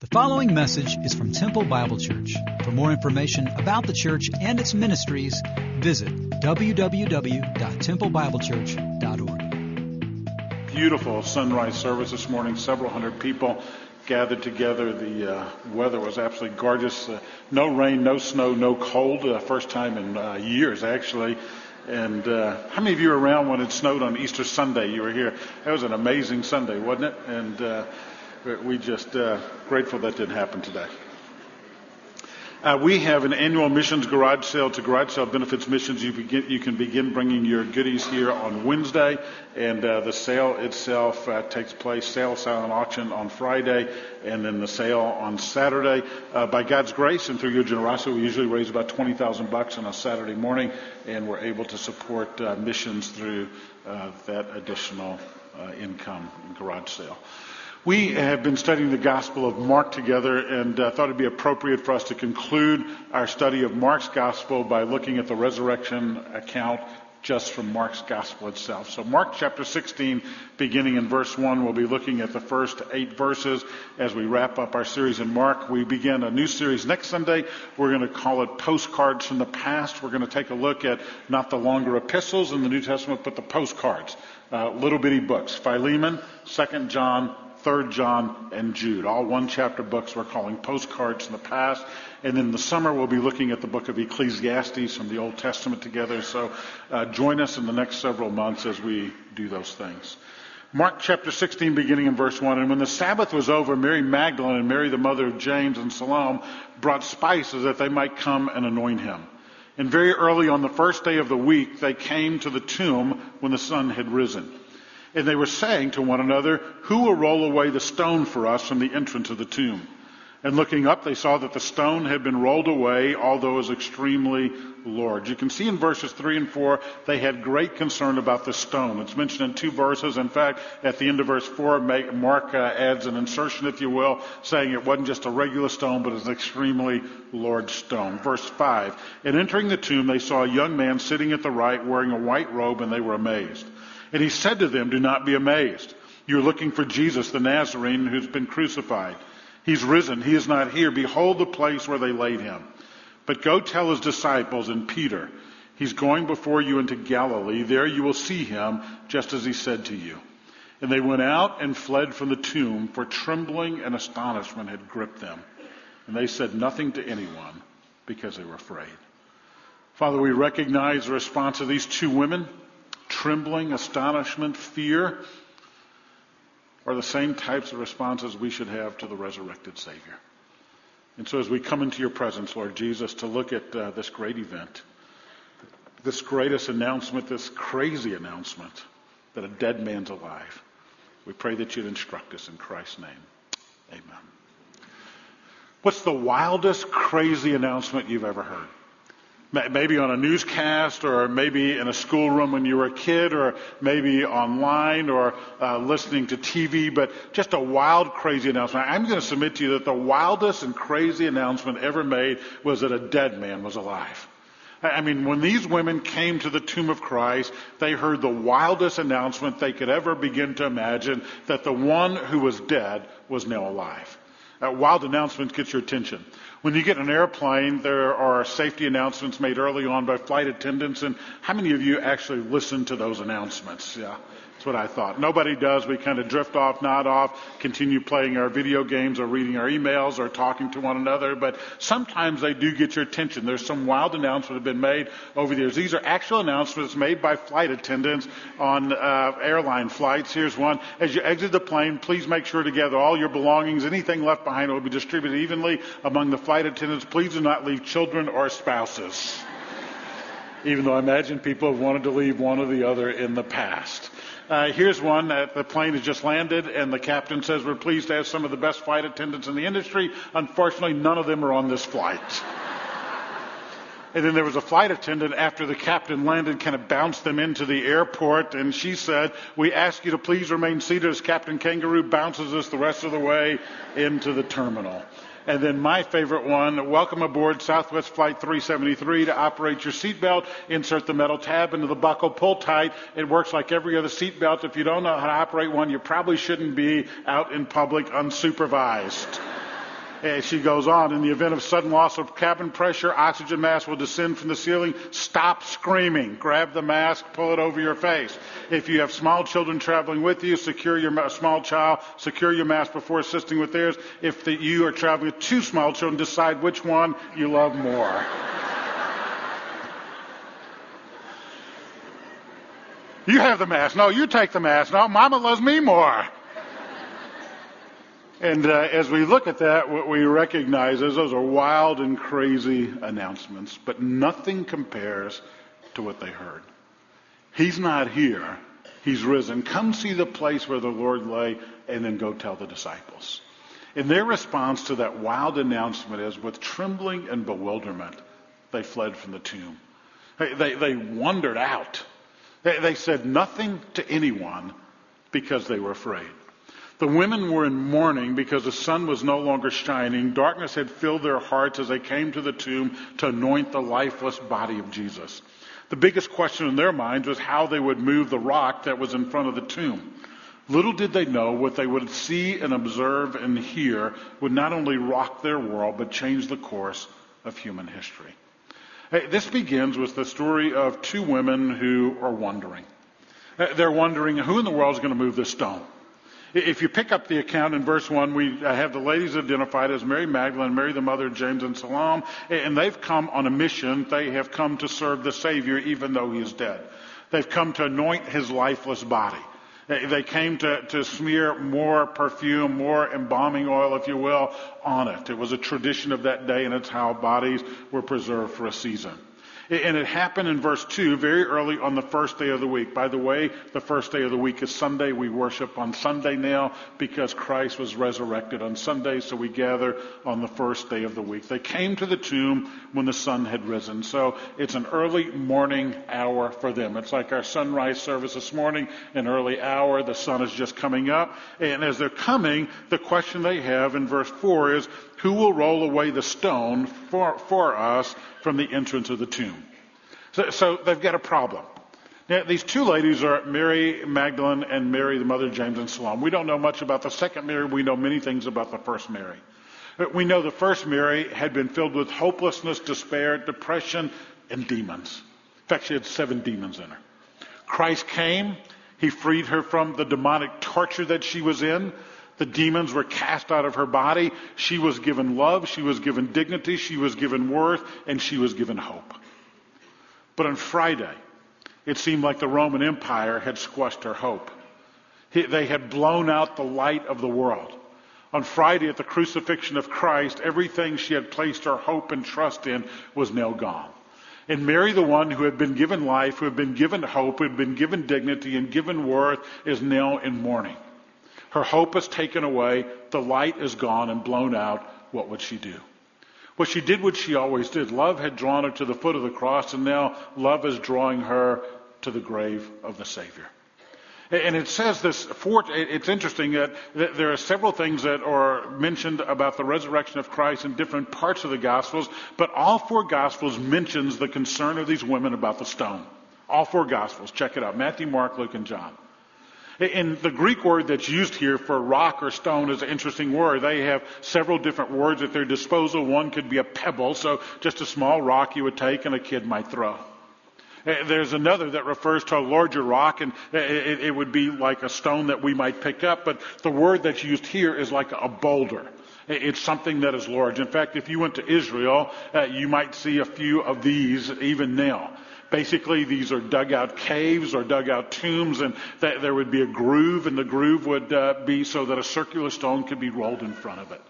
The following message is from Temple Bible Church. For more information about the church and its ministries, visit www.templebiblechurch.org. Beautiful sunrise service this morning. Several hundred people gathered together. The uh, weather was absolutely gorgeous. Uh, no rain, no snow, no cold. Uh, first time in uh, years, actually. And uh, how many of you were around when it snowed on Easter Sunday? You were here. That was an amazing Sunday, wasn't it? And uh, we just uh, grateful that didn't happen today. Uh, we have an annual missions garage sale to garage sale benefits missions. You, begin, you can begin bringing your goodies here on Wednesday, and uh, the sale itself uh, takes place sale, silent auction on Friday, and then the sale on Saturday. Uh, by God's grace and through your generosity, we usually raise about twenty thousand bucks on a Saturday morning, and we're able to support uh, missions through uh, that additional income garage sale. We have been studying the Gospel of Mark together and uh, thought it'd be appropriate for us to conclude our study of Mark's Gospel by looking at the resurrection account just from Mark's Gospel itself. So Mark chapter 16, beginning in verse 1, we'll be looking at the first eight verses as we wrap up our series in Mark. We begin a new series next Sunday. We're going to call it Postcards from the Past. We're going to take a look at not the longer epistles in the New Testament, but the postcards. Uh, little bitty books. Philemon, 2nd John, 3rd John, and Jude. All one chapter books we're calling postcards in the past. And in the summer, we'll be looking at the book of Ecclesiastes from the Old Testament together. So uh, join us in the next several months as we do those things. Mark chapter 16, beginning in verse 1. And when the Sabbath was over, Mary Magdalene and Mary, the mother of James and Salome, brought spices that they might come and anoint him. And very early on the first day of the week, they came to the tomb when the sun had risen. And they were saying to one another, Who will roll away the stone for us from the entrance of the tomb? And looking up, they saw that the stone had been rolled away, although it was extremely large. You can see in verses 3 and 4, they had great concern about the stone. It's mentioned in two verses. In fact, at the end of verse 4, Mark uh, adds an insertion, if you will, saying it wasn't just a regular stone, but an extremely large stone. Verse 5, And entering the tomb, they saw a young man sitting at the right, wearing a white robe, and they were amazed. And he said to them, Do not be amazed. You're looking for Jesus, the Nazarene, who's been crucified. He's risen. He is not here. Behold the place where they laid him. But go tell his disciples and Peter, He's going before you into Galilee. There you will see him, just as he said to you. And they went out and fled from the tomb, for trembling and astonishment had gripped them. And they said nothing to anyone because they were afraid. Father, we recognize the response of these two women trembling, astonishment, fear are the same types of responses we should have to the resurrected Savior. And so, as we come into your presence, Lord Jesus, to look at uh, this great event, this greatest announcement, this crazy announcement that a dead man's alive, we pray that you'd instruct us in Christ's name. Amen. What's the wildest, crazy announcement you've ever heard? Maybe on a newscast or maybe in a schoolroom when you were a kid or maybe online or uh, listening to TV, but just a wild, crazy announcement. I'm going to submit to you that the wildest and crazy announcement ever made was that a dead man was alive. I mean, when these women came to the tomb of Christ, they heard the wildest announcement they could ever begin to imagine that the one who was dead was now alive. That wild announcement gets your attention. When you get an airplane, there are safety announcements made early on by flight attendants, and how many of you actually listen to those announcements? Yeah. That's what I thought. Nobody does. We kind of drift off, nod off, continue playing our video games or reading our emails or talking to one another. But sometimes they do get your attention. There's some wild announcements that have been made over the years. These are actual announcements made by flight attendants on uh, airline flights. Here's one. As you exit the plane, please make sure to gather all your belongings. Anything left behind will be distributed evenly among the flight attendants. Please do not leave children or spouses. Even though I imagine people have wanted to leave one or the other in the past. Uh, here's one that the plane has just landed, and the captain says, We're pleased to have some of the best flight attendants in the industry. Unfortunately, none of them are on this flight. And then there was a flight attendant after the captain landed, kind of bounced them into the airport, and she said, We ask you to please remain seated as Captain Kangaroo bounces us the rest of the way into the terminal. And then my favorite one, welcome aboard Southwest Flight 373 to operate your seatbelt. Insert the metal tab into the buckle, pull tight. It works like every other seatbelt. If you don't know how to operate one, you probably shouldn't be out in public unsupervised. And she goes on, in the event of sudden loss of cabin pressure, oxygen mask will descend from the ceiling. Stop screaming. Grab the mask, pull it over your face. If you have small children traveling with you, secure your small child, secure your mask before assisting with theirs. If the, you are traveling with two small children, decide which one you love more. you have the mask. No, you take the mask. No, mama loves me more. And uh, as we look at that, what we recognize is those are wild and crazy announcements, but nothing compares to what they heard. He's not here. He's risen. Come see the place where the Lord lay and then go tell the disciples. And their response to that wild announcement is with trembling and bewilderment, they fled from the tomb. They, they, they wandered out. They, they said nothing to anyone because they were afraid. The women were in mourning because the sun was no longer shining. Darkness had filled their hearts as they came to the tomb to anoint the lifeless body of Jesus. The biggest question in their minds was how they would move the rock that was in front of the tomb. Little did they know what they would see and observe and hear would not only rock their world, but change the course of human history. Hey, this begins with the story of two women who are wondering. They're wondering who in the world is going to move this stone. If you pick up the account in verse 1, we have the ladies identified as Mary Magdalene, Mary the mother of James and Salome, and they've come on a mission. They have come to serve the Savior even though he is dead. They've come to anoint his lifeless body. They came to, to smear more perfume, more embalming oil, if you will, on it. It was a tradition of that day, and it's how bodies were preserved for a season. And it happened in verse 2 very early on the first day of the week. By the way, the first day of the week is Sunday. We worship on Sunday now because Christ was resurrected on Sunday, so we gather on the first day of the week. They came to the tomb when the sun had risen. So it's an early morning hour for them. It's like our sunrise service this morning, an early hour. The sun is just coming up. And as they're coming, the question they have in verse 4 is, who will roll away the stone for, for us from the entrance of the tomb? So, so they've got a problem. Now, these two ladies are Mary Magdalene and Mary, the mother of James and Salome. We don't know much about the second Mary. We know many things about the first Mary. We know the first Mary had been filled with hopelessness, despair, depression, and demons. In fact, she had seven demons in her. Christ came. He freed her from the demonic torture that she was in. The demons were cast out of her body. She was given love. She was given dignity. She was given worth. And she was given hope. But on Friday, it seemed like the Roman Empire had squashed her hope. They had blown out the light of the world. On Friday, at the crucifixion of Christ, everything she had placed her hope and trust in was now gone. And Mary, the one who had been given life, who had been given hope, who had been given dignity and given worth, is now in mourning. Her hope is taken away. The light is gone and blown out. What would she do? Well, she did what she always did. Love had drawn her to the foot of the cross, and now love is drawing her to the grave of the Savior. And it says this, it's interesting that there are several things that are mentioned about the resurrection of Christ in different parts of the Gospels, but all four Gospels mentions the concern of these women about the stone. All four Gospels. Check it out. Matthew, Mark, Luke, and John. And the Greek word that's used here for rock or stone is an interesting word. They have several different words at their disposal. One could be a pebble, so just a small rock you would take and a kid might throw. Uh, there's another that refers to a larger rock, and it, it would be like a stone that we might pick up, but the word that's used here is like a boulder. It's something that is large. In fact, if you went to Israel, uh, you might see a few of these even now. Basically, these are dug out caves or dug out tombs, and th- there would be a groove, and the groove would uh, be so that a circular stone could be rolled in front of it.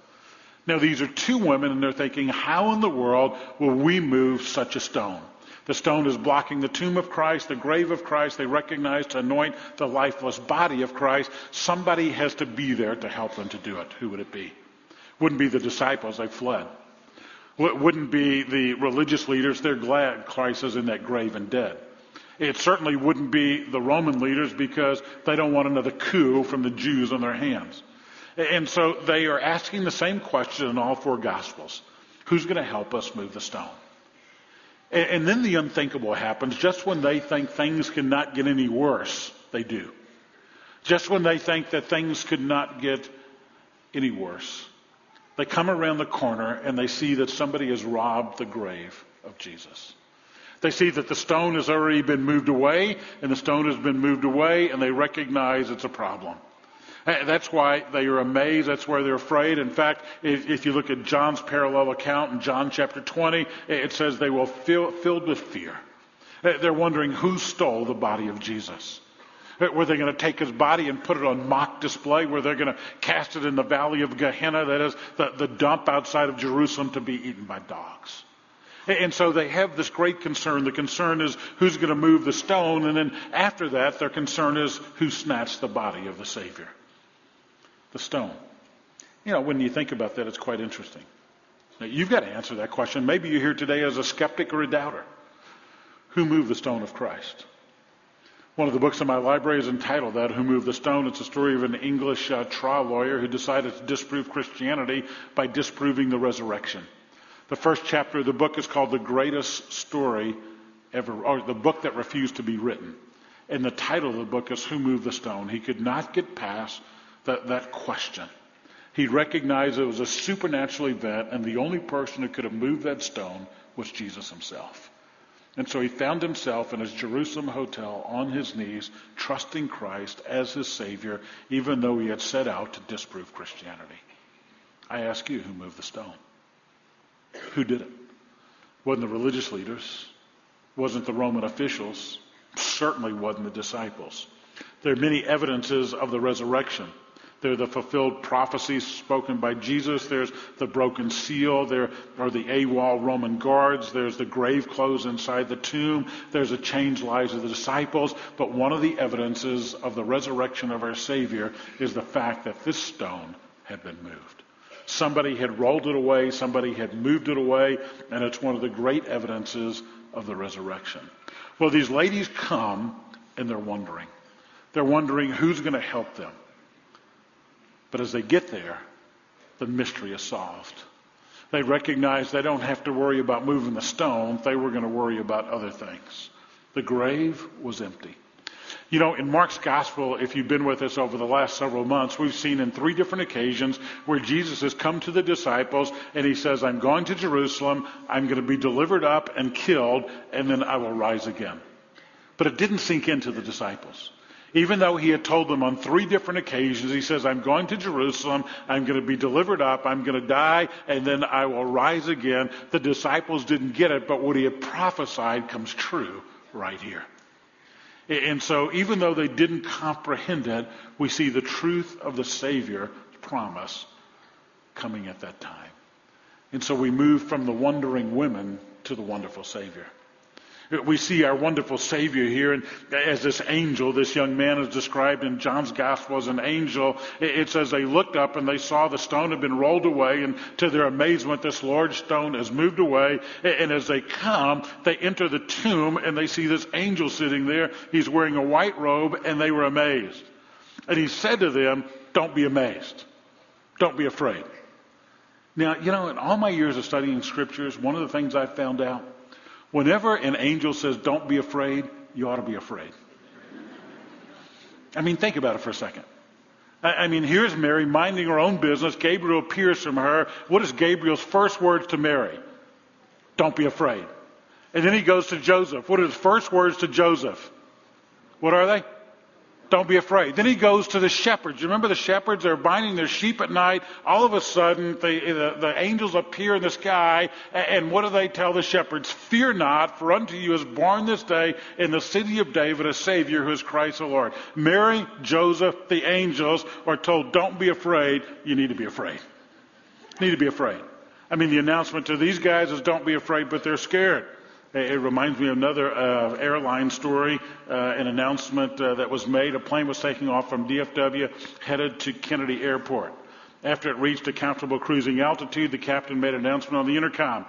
Now, these are two women, and they're thinking, how in the world will we move such a stone? The stone is blocking the tomb of Christ, the grave of Christ. They recognize to anoint the lifeless body of Christ. Somebody has to be there to help them to do it. Who would it be? Wouldn't be the disciples. They fled wouldn't be the religious leaders. They're glad Christ is in that grave and dead. It certainly wouldn't be the Roman leaders because they don't want another coup from the Jews on their hands. And so they are asking the same question in all four Gospels. Who's going to help us move the stone? And then the unthinkable happens. Just when they think things cannot get any worse, they do. Just when they think that things could not get any worse, They come around the corner and they see that somebody has robbed the grave of Jesus. They see that the stone has already been moved away, and the stone has been moved away, and they recognize it's a problem. Eh, that's why they are amazed. That's why they're afraid. In fact, if, if, you look at John's parallel account in John chapter 20, eh, it says they were fill, filled with fear. Eh, they're wondering who stole the body of Jesus. Were they're going to take his body and put it on mock display? Were they're going to cast it in the valley of Gehenna, that is the, the dump outside of Jerusalem, to be eaten by dogs? And so they have this great concern. The concern is who's going to move the stone, and then after that, their concern is who snatched the body of the Savior. The stone. You know, when you think about that, it's quite interesting. Now, you've got to answer that question. Maybe you're here today as a skeptic or a doubter. Who moved the stone of Christ? One of the books in my library is entitled that, Who Moved the Stone? It's a story of an English uh, trial lawyer who decided to disprove Christianity by disproving the resurrection. The first chapter of the book is called The Greatest Story Ever, or the book that refused to be written. And the title of the book is Who Moved the Stone? He could not get past that, that question. He recognized it was a supernatural event, and the only person who could have moved that stone was Jesus himself. And so he found himself in his Jerusalem hotel on his knees, trusting Christ as his Savior, even though he had set out to disprove Christianity. I ask you, who moved the stone? Who did it? Wasn't the religious leaders? Wasn't the Roman officials? Certainly wasn't the disciples. There are many evidences of the resurrection. There are the fulfilled prophecies spoken by Jesus. There's the broken seal. There are the AWOL Roman guards. There's the grave clothes inside the tomb. There's the changed lives of the disciples. But one of the evidences of the resurrection of our Savior is the fact that this stone had been moved. Somebody had rolled it away. Somebody had moved it away. And it's one of the great evidences of the resurrection. Well, these ladies come and they're wondering. They're wondering who's going to help them. But as they get there, the mystery is solved. They recognize they don't have to worry about moving the stone. They were going to worry about other things. The grave was empty. You know, in Mark's gospel, if you've been with us over the last several months, we've seen in three different occasions where Jesus has come to the disciples and he says, I'm going to Jerusalem, I'm going to be delivered up and killed, and then I will rise again. But it didn't sink into the disciples. Even though he had told them on three different occasions, he says, I'm going to Jerusalem, I'm going to be delivered up, I'm going to die, and then I will rise again. The disciples didn't get it, but what he had prophesied comes true right here. And so even though they didn't comprehend it, we see the truth of the Savior's promise coming at that time. And so we move from the wondering women to the wonderful Savior. We see our wonderful Savior here and as this angel, this young man is described in John's Gospel as an angel. It says they looked up and they saw the stone had been rolled away and to their amazement this large stone has moved away. And as they come, they enter the tomb and they see this angel sitting there. He's wearing a white robe and they were amazed. And he said to them, don't be amazed. Don't be afraid. Now, you know, in all my years of studying scriptures, one of the things I found out Whenever an angel says, don't be afraid, you ought to be afraid. I mean, think about it for a second. I mean, here's Mary minding her own business. Gabriel appears from her. What is Gabriel's first words to Mary? Don't be afraid. And then he goes to Joseph. What are his first words to Joseph? What are they? Don't be afraid. Then he goes to the shepherds. You remember the shepherds? They're binding their sheep at night. All of a sudden, the, the, the, angels appear in the sky. And what do they tell the shepherds? Fear not, for unto you is born this day in the city of David a Savior who is Christ the Lord. Mary, Joseph, the angels are told, don't be afraid. You need to be afraid. You need to be afraid. I mean, the announcement to these guys is don't be afraid, but they're scared. It reminds me of another uh, airline story, uh, an announcement uh, that was made. A plane was taking off from DFW headed to Kennedy Airport. After it reached a comfortable cruising altitude, the captain made an announcement on the intercom.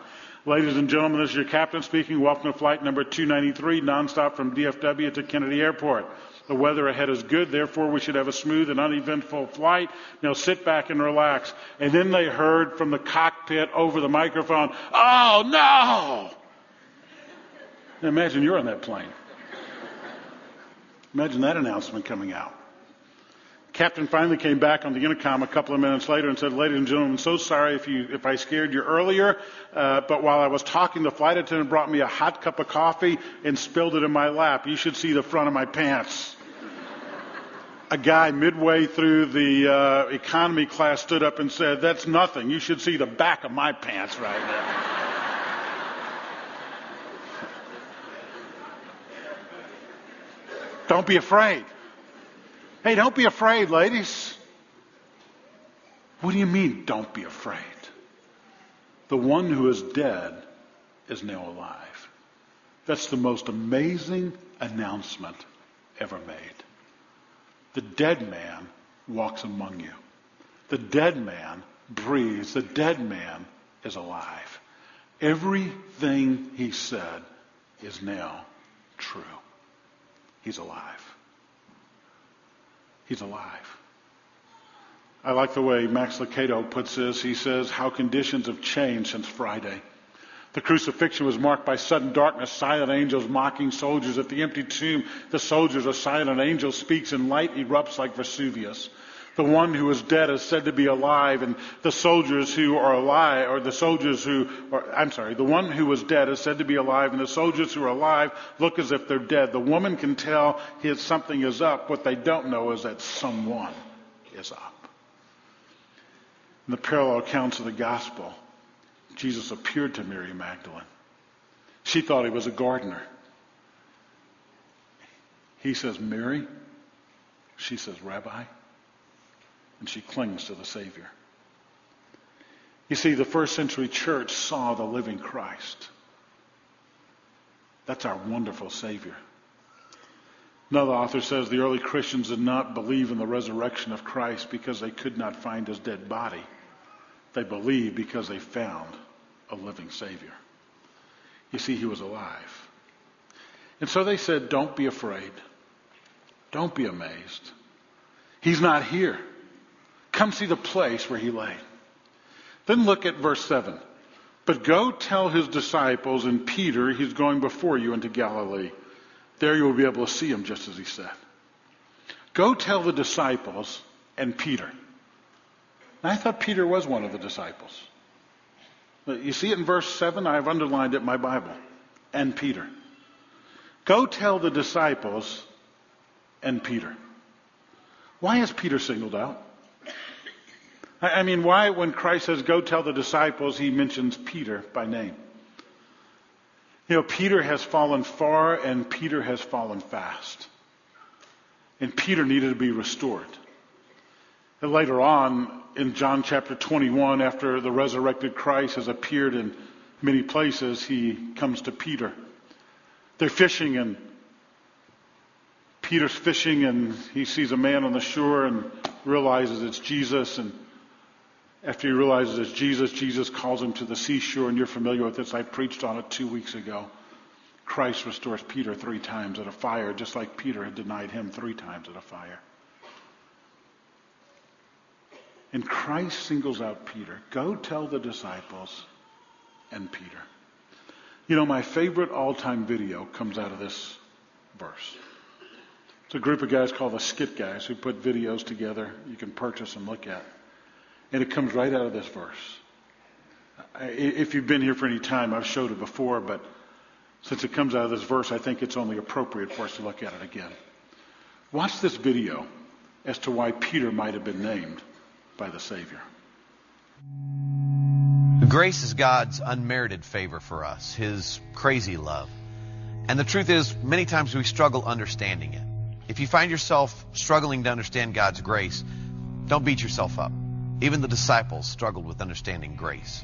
Ladies and gentlemen, this is your captain speaking. Welcome to flight number 293, nonstop from DFW to Kennedy Airport. The weather ahead is good, therefore we should have a smooth and uneventful flight. Now sit back and relax. And then they heard from the cockpit over the microphone, Oh no! Imagine you're on that plane. Imagine that announcement coming out. Captain finally came back on the intercom a couple of minutes later and said, ladies and gentlemen, I'm so sorry if you, if I scared you earlier, uh, but while I was talking, the flight attendant brought me a hot cup of coffee and spilled it in my lap. You should see the front of my pants. a guy midway through the uh, economy class stood up and said, that's nothing. You should see the back of my pants right now. Don't be afraid. Hey, don't be afraid, ladies. What do you mean, don't be afraid? The one who is dead is now alive. That's the most amazing announcement ever made. The dead man walks among you. The dead man breathes. The dead man is alive. Everything he said is now true. He's alive. He's alive. I like the way Max Lucado puts this. He says, how conditions have changed since Friday. The crucifixion was marked by sudden darkness, silent angels mocking soldiers. At the empty tomb, the soldiers, a silent angel speaks and light erupts like Vesuvius. The one who is dead is said to be alive, and the soldiers who are alive, or the soldiers who, are, I'm sorry, the one who was dead is said to be alive, and the soldiers who are alive look as if they're dead. The woman can tell his something is up. What they don't know is that someone is up. In the parallel accounts of the gospel, Jesus appeared to Mary Magdalene. She thought he was a gardener. He says, Mary. She says, Rabbi and she clings to the Savior. You see, the first century church saw the living Christ. That's our wonderful Savior. Another author says the early Christians did not believe in the resurrection of Christ because they could not find his dead body. They believed because they found a living Savior. You see, he was alive. And so they said, Don't be afraid. Don't be amazed. He's not here. Come see the place where he lay. Then look at verse 7. But go tell his disciples and Peter he's going before you into Galilee. There you will be able to see him just as he said. Go tell the disciples and Peter. I thought Peter was one of the disciples. You see it in verse 7? I've underlined it in my Bible. And Peter. Go tell the disciples and Peter. Why is Peter singled out? I mean, why, when Christ says, go tell the disciples, he mentions Peter by name? You know, Peter has fallen far and Peter has fallen fast. And Peter needed to be restored. And later on, in John chapter 21, after the resurrected Christ has appeared in many places, he comes to Peter. They're fishing and Peter's fishing and he sees a man on the shore and realizes it's Jesus and after he realizes it's Jesus, Jesus calls him to the seashore, and you're familiar with this. I preached on it two weeks ago. Christ restores Peter three times at a fire, just like Peter had denied him three times at a fire. And Christ singles out Peter. Go tell the disciples and Peter. You know, my favorite all-time video comes out of this verse. It's a group of guys called the Skit Guys who put videos together you can purchase and look at. And it comes right out of this verse. If you've been here for any time, I've showed it before, but since it comes out of this verse, I think it's only appropriate for us to look at it again. Watch this video as to why Peter might have been named by the Savior. Grace is God's unmerited favor for us, His crazy love. And the truth is, many times we struggle understanding it. If you find yourself struggling to understand God's grace, don't beat yourself up. Even the disciples struggled with understanding grace.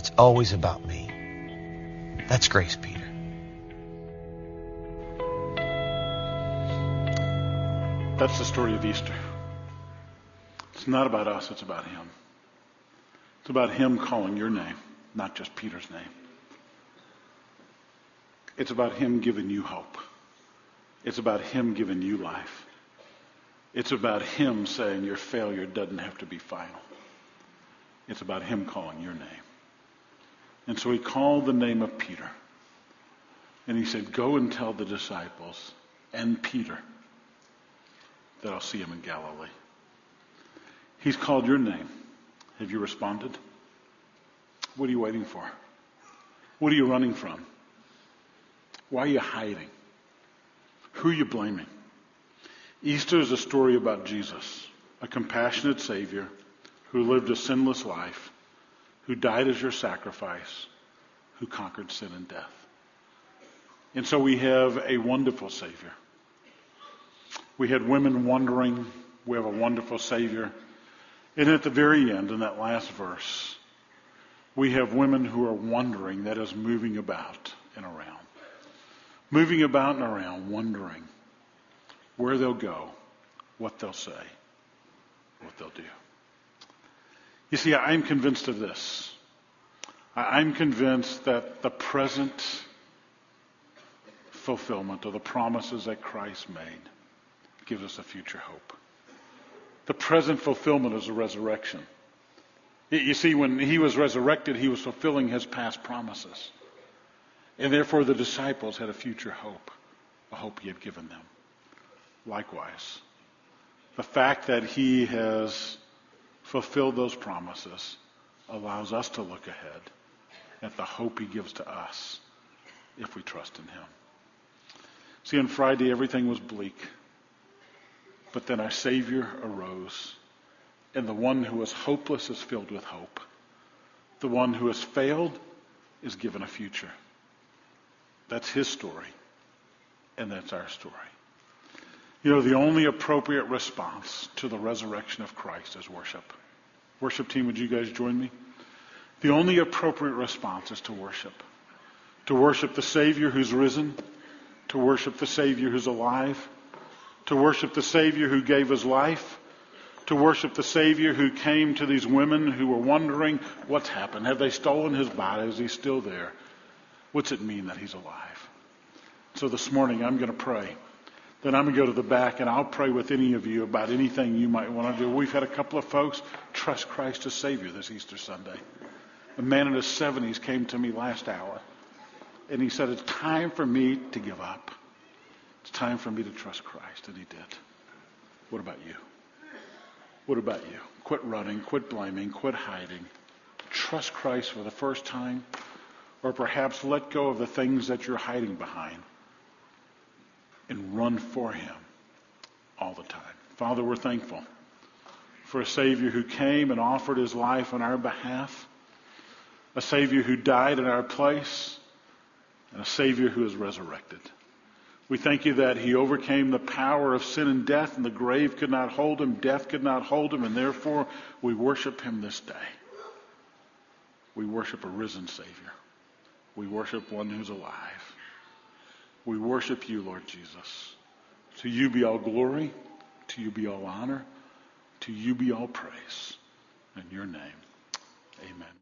It's always about me. That's grace, Peter. That's the story of Easter. It's not about us, it's about Him. It's about Him calling your name, not just Peter's name. It's about Him giving you hope. It's about Him giving you life. It's about Him saying your failure doesn't have to be final. It's about Him calling your name. And so He called the name of Peter. And He said, Go and tell the disciples and Peter that I'll see him in Galilee. He's called your name. Have you responded? What are you waiting for? What are you running from? Why are you hiding? Who are you blaming? Easter is a story about Jesus, a compassionate Savior who lived a sinless life, who died as your sacrifice, who conquered sin and death. And so we have a wonderful Savior. We had women wondering. We have a wonderful Savior. And at the very end, in that last verse, we have women who are wondering, that is, moving about and around. Moving about and around, wondering where they'll go, what they'll say, what they'll do. You see, I'm convinced of this. I'm convinced that the present fulfillment of the promises that Christ made gives us a future hope. The present fulfillment is a resurrection. You see, when he was resurrected, he was fulfilling his past promises. And therefore, the disciples had a future hope, a hope he had given them. Likewise, the fact that he has fulfilled those promises allows us to look ahead at the hope he gives to us if we trust in him. See, on Friday, everything was bleak. But then our Savior arose, and the one who was hopeless is filled with hope. The one who has failed is given a future. That's his story, and that's our story. You know, the only appropriate response to the resurrection of Christ is worship. Worship team, would you guys join me? The only appropriate response is to worship. to worship the Savior who's risen, to worship the Savior who's alive, to worship the Savior who gave his life, to worship the Savior who came to these women who were wondering what's happened. Have they stolen his body? Is he still there? What's it mean that he's alive? So this morning I'm going to pray. Then I'm going to go to the back and I'll pray with any of you about anything you might want to do. We've had a couple of folks trust Christ as Savior this Easter Sunday. A man in his 70s came to me last hour and he said, It's time for me to give up. It's time for me to trust Christ. And he did. What about you? What about you? Quit running, quit blaming, quit hiding. Trust Christ for the first time, or perhaps let go of the things that you're hiding behind and run for Him all the time. Father, we're thankful for a Savior who came and offered His life on our behalf, a Savior who died in our place, and a Savior who is resurrected. We thank you that he overcame the power of sin and death, and the grave could not hold him, death could not hold him, and therefore we worship him this day. We worship a risen Savior. We worship one who's alive. We worship you, Lord Jesus. To you be all glory. To you be all honor. To you be all praise. In your name, amen.